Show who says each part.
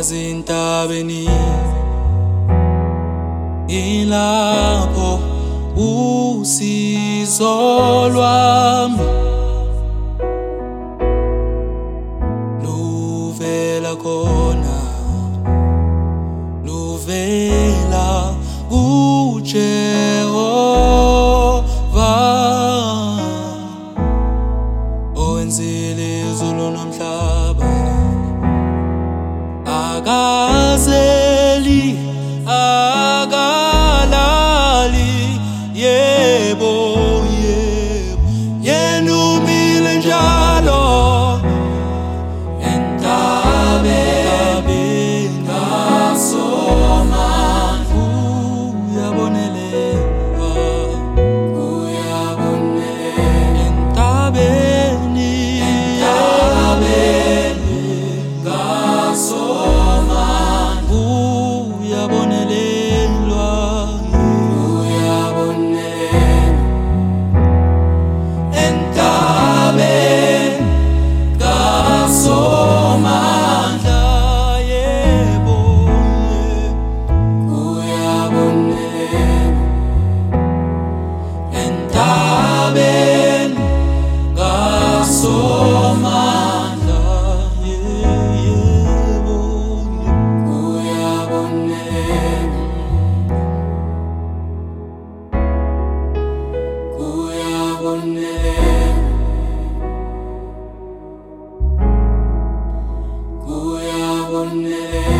Speaker 1: ezintabeni. Ilapho usizo lwami luvela khona luvela kuJehova owenzile izulu nomhlaba akazeli kuyabonelelwa kuyabonelelwa